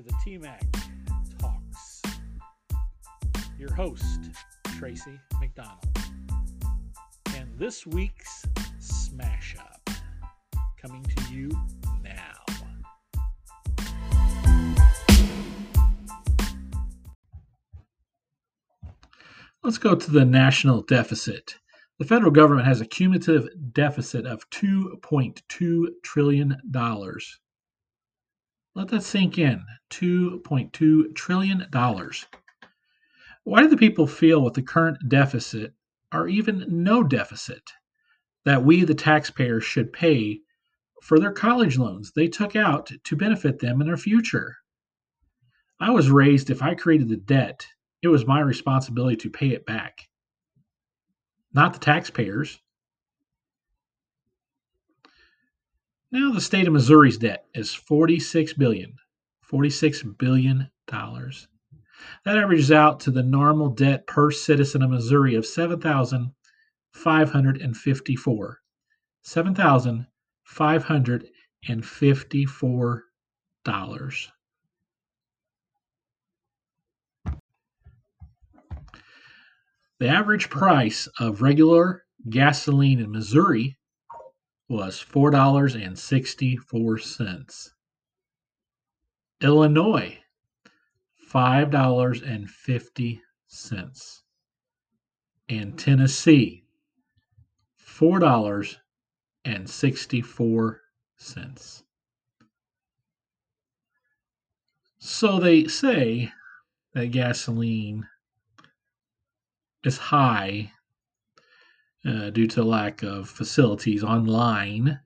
to the TMAC Talks. Your host, Tracy McDonald. And this week's Smash Up coming to you now. Let's go to the national deficit. The federal government has a cumulative deficit of $2.2 trillion. Let that sink in. $2.2 trillion. Why do the people feel with the current deficit, or even no deficit, that we, the taxpayers, should pay for their college loans they took out to benefit them in their future? I was raised if I created the debt, it was my responsibility to pay it back, not the taxpayers. Now the state of Missouri's debt is 46 billion. 46 billion dollars. That averages out to the normal debt per citizen of Missouri of 7,554. 7,554 dollars. The average price of regular gasoline in Missouri was $4.64. Illinois, $5.50. And Tennessee, $4.64. So they say that gasoline is high uh, due to lack of facilities online,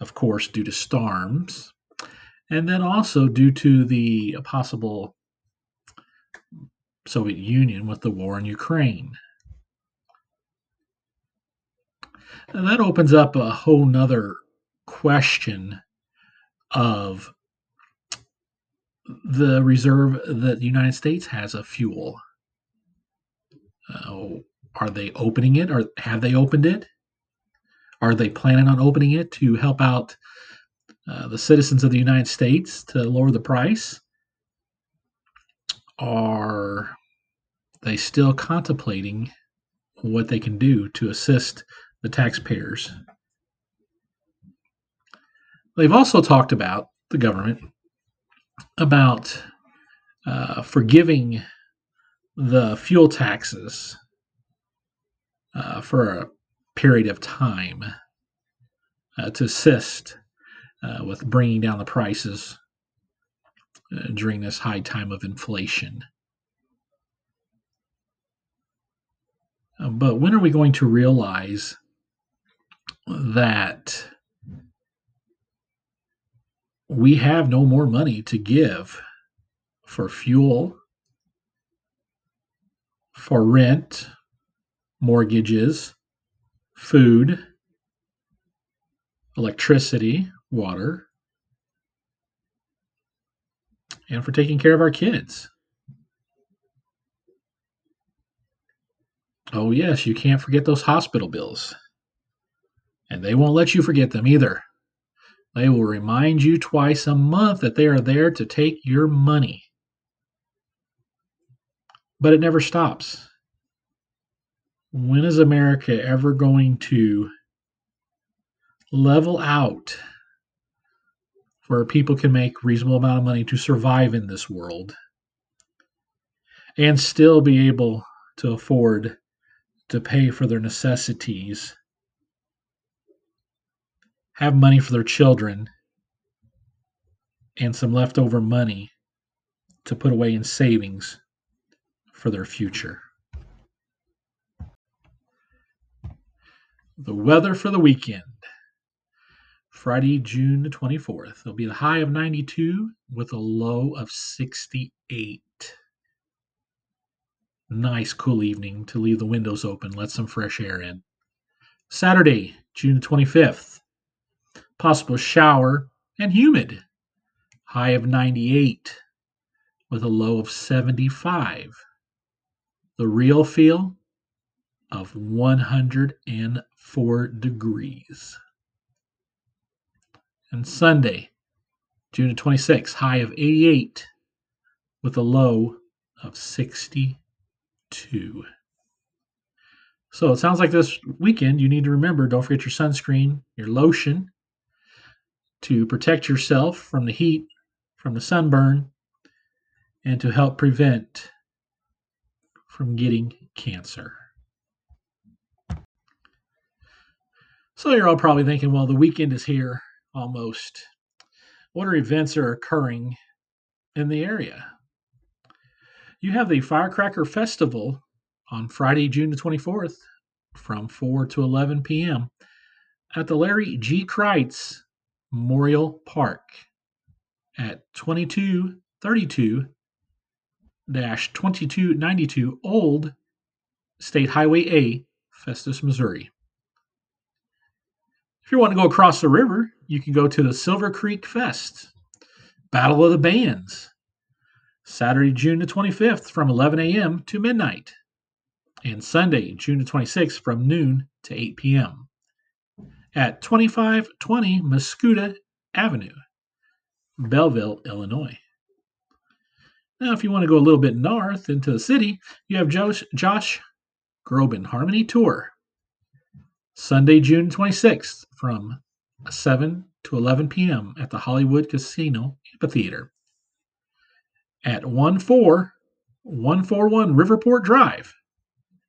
of course, due to storms, and then also due to the possible Soviet Union with the war in Ukraine. And that opens up a whole nother question of the reserve that the United States has of fuel. Uh, are they opening it or have they opened it? Are they planning on opening it to help out uh, the citizens of the United States to lower the price? Are they still contemplating what they can do to assist the taxpayers? They've also talked about the government about uh, forgiving the fuel taxes uh, for a period of time uh, to assist uh, with bringing down the prices uh, during this high time of inflation. Uh, but when are we going to realize that we have no more money to give for fuel, for rent, mortgages, food, electricity, water, and for taking care of our kids. Oh, yes, you can't forget those hospital bills. And they won't let you forget them either. They will remind you twice a month that they are there to take your money. But it never stops when is America ever going to level out where people can make reasonable amount of money to survive in this world and still be able to afford to pay for their necessities have money for their children and some leftover money to put away in savings for their future The weather for the weekend. Friday, June 24th. It'll be the high of 92 with a low of 68. Nice, cool evening to leave the windows open, let some fresh air in. Saturday, June 25th. Possible shower and humid. High of 98 with a low of 75. The real feel of 104 degrees. And Sunday, June the 26th, high of 88 with a low of 62. So it sounds like this weekend you need to remember don't forget your sunscreen, your lotion to protect yourself from the heat, from the sunburn, and to help prevent from getting cancer. So you're all probably thinking, well, the weekend is here almost. What are events are occurring in the area? You have the Firecracker Festival on Friday, June the 24th from 4 to 11 p.m. at the Larry G. Kreitz Memorial Park at 2232 2292 Old State Highway A, Festus, Missouri. If you want to go across the river, you can go to the Silver Creek Fest, Battle of the Bands, Saturday, June the 25th from 11 a.m. to midnight, and Sunday, June the 26th from noon to 8 p.m. at 2520 Mascoutah Avenue, Belleville, Illinois. Now, if you want to go a little bit north into the city, you have Josh, Josh Groban Harmony Tour. Sunday, June 26th from 7 to 11 p.m. at the Hollywood Casino Amphitheater at 14141 Riverport Drive,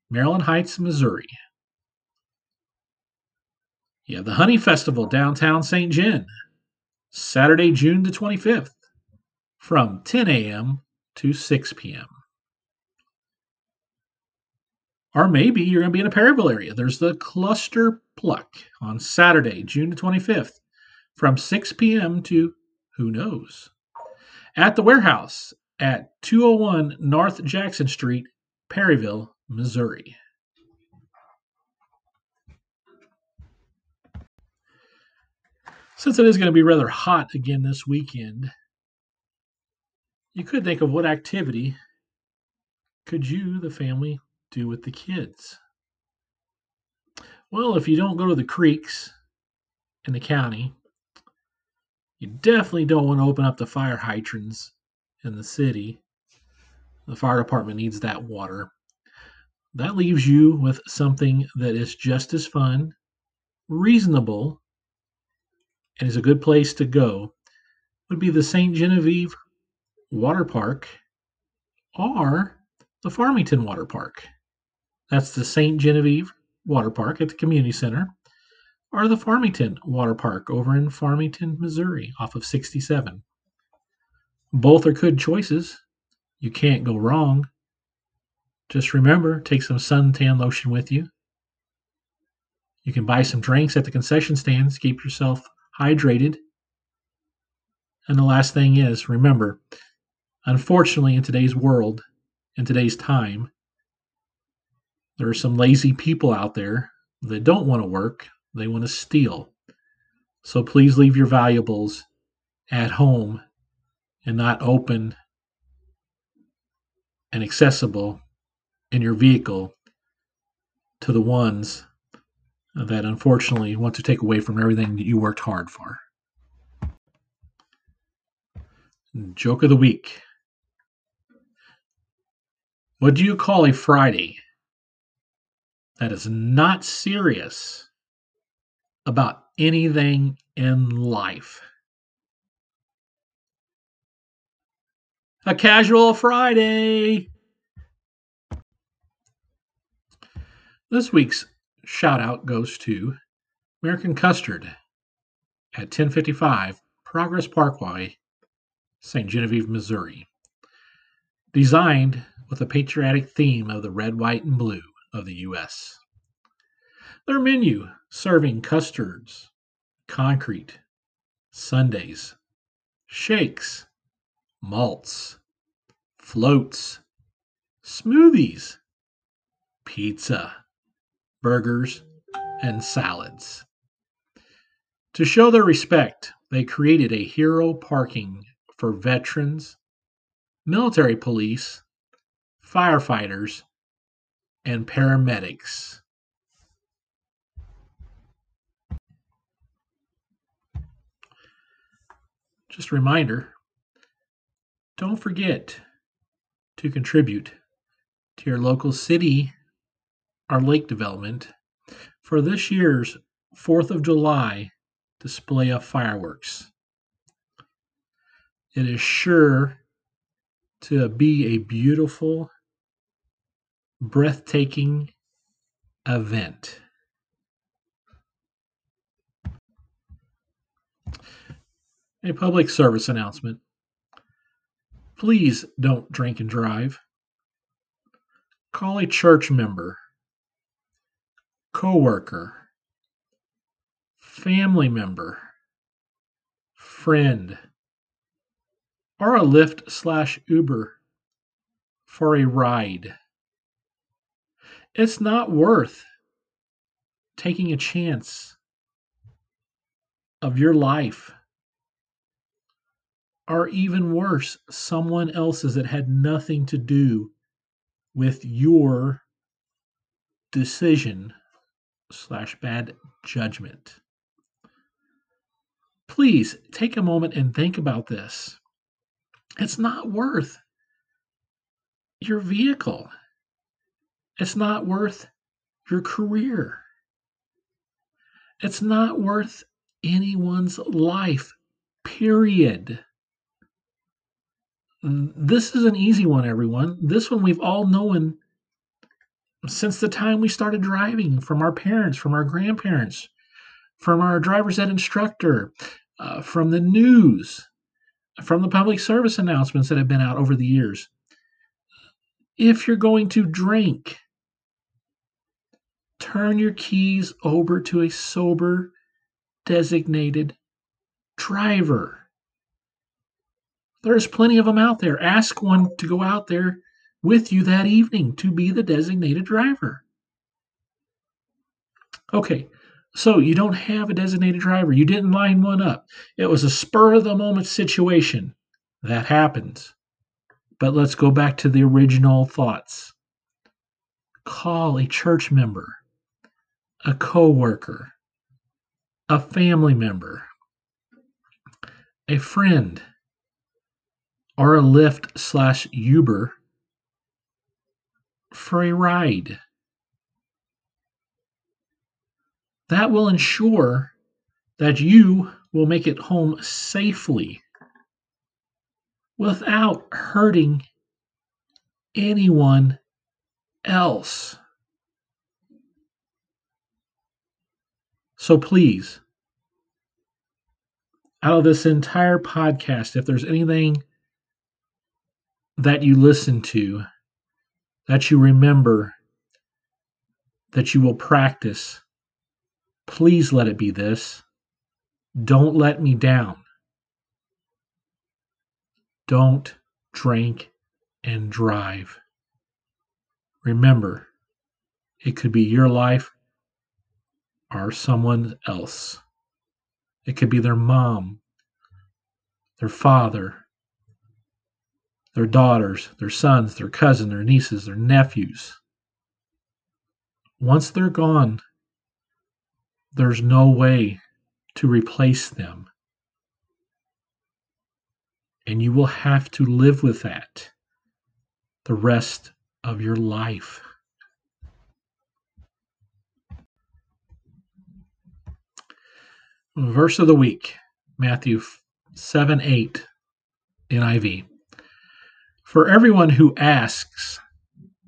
Maryland Heights, Missouri. You have the Honey Festival downtown St. John, Saturday, June the 25th from 10 a.m. to 6 p.m. Or maybe you're going to be in a Perryville area. There's the Cluster Pluck on Saturday, June the 25th, from 6 p.m. to who knows. At the warehouse at 201 North Jackson Street, Perryville, Missouri. Since it is going to be rather hot again this weekend, you could think of what activity could you, the family, do with the kids? Well, if you don't go to the creeks in the county, you definitely don't want to open up the fire hydrants in the city. The fire department needs that water. That leaves you with something that is just as fun, reasonable, and is a good place to go. Would be the St. Genevieve Water Park or the Farmington Water Park. That's the St. Genevieve Water Park at the community center, or the Farmington Water Park over in Farmington, Missouri, off of 67. Both are good choices. You can't go wrong. Just remember, take some suntan lotion with you. You can buy some drinks at the concession stands, keep yourself hydrated. And the last thing is, remember, unfortunately, in today's world, in today's time, there are some lazy people out there that don't want to work, they want to steal. So please leave your valuables at home and not open and accessible in your vehicle to the ones that unfortunately want to take away from everything that you worked hard for. Joke of the week. What do you call a Friday that is not serious about anything in life. A casual Friday. This week's shout out goes to American Custard at 1055 Progress Parkway, St. Genevieve, Missouri. Designed with a patriotic theme of the red, white, and blue of the U.S. Their menu serving custards, concrete, sundaes, shakes, malts, floats, smoothies, pizza, burgers, and salads. To show their respect, they created a hero parking for veterans, military police, firefighters, and paramedics. just a reminder don't forget to contribute to your local city or lake development for this year's 4th of July display of fireworks. It is sure to be a beautiful, breathtaking event. A public service announcement. Please don't drink and drive. Call a church member, coworker, family member, friend, or a Lyft slash Uber for a ride. It's not worth taking a chance of your life or even worse, someone else's that had nothing to do with your decision slash bad judgment. Please take a moment and think about this. It's not worth your vehicle. It's not worth your career. It's not worth anyone's life, period. This is an easy one, everyone. This one we've all known since the time we started driving from our parents, from our grandparents, from our driver's ed instructor, uh, from the news, from the public service announcements that have been out over the years. If you're going to drink, turn your keys over to a sober, designated driver. There's plenty of them out there. Ask one to go out there with you that evening to be the designated driver. Okay, so you don't have a designated driver. You didn't line one up. It was a spur of the moment situation. That happens. But let's go back to the original thoughts. Call a church member, a coworker, a family member, a friend, or a Lyft slash Uber for a ride. That will ensure that you will make it home safely without hurting anyone else. So please, out of this entire podcast, if there's anything that you listen to, that you remember, that you will practice, please let it be this. Don't let me down. Don't drink and drive. Remember, it could be your life or someone else. It could be their mom, their father, their daughters, their sons, their cousins, their nieces, their nephews. Once they're gone, there's no way to replace them. And you will have to live with that the rest of your life. Verse of the week Matthew 7 8 NIV. For everyone who asks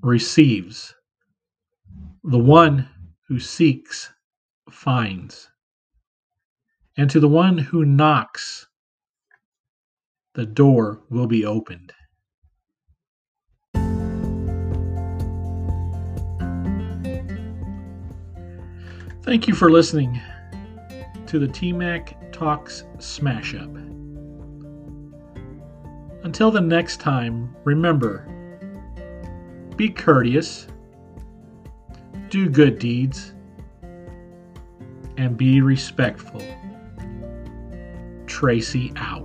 receives, the one who seeks finds, and to the one who knocks, the door will be opened. Thank you for listening to the TMAC Talks Smash Up. Until the next time, remember be courteous, do good deeds, and be respectful. Tracy out.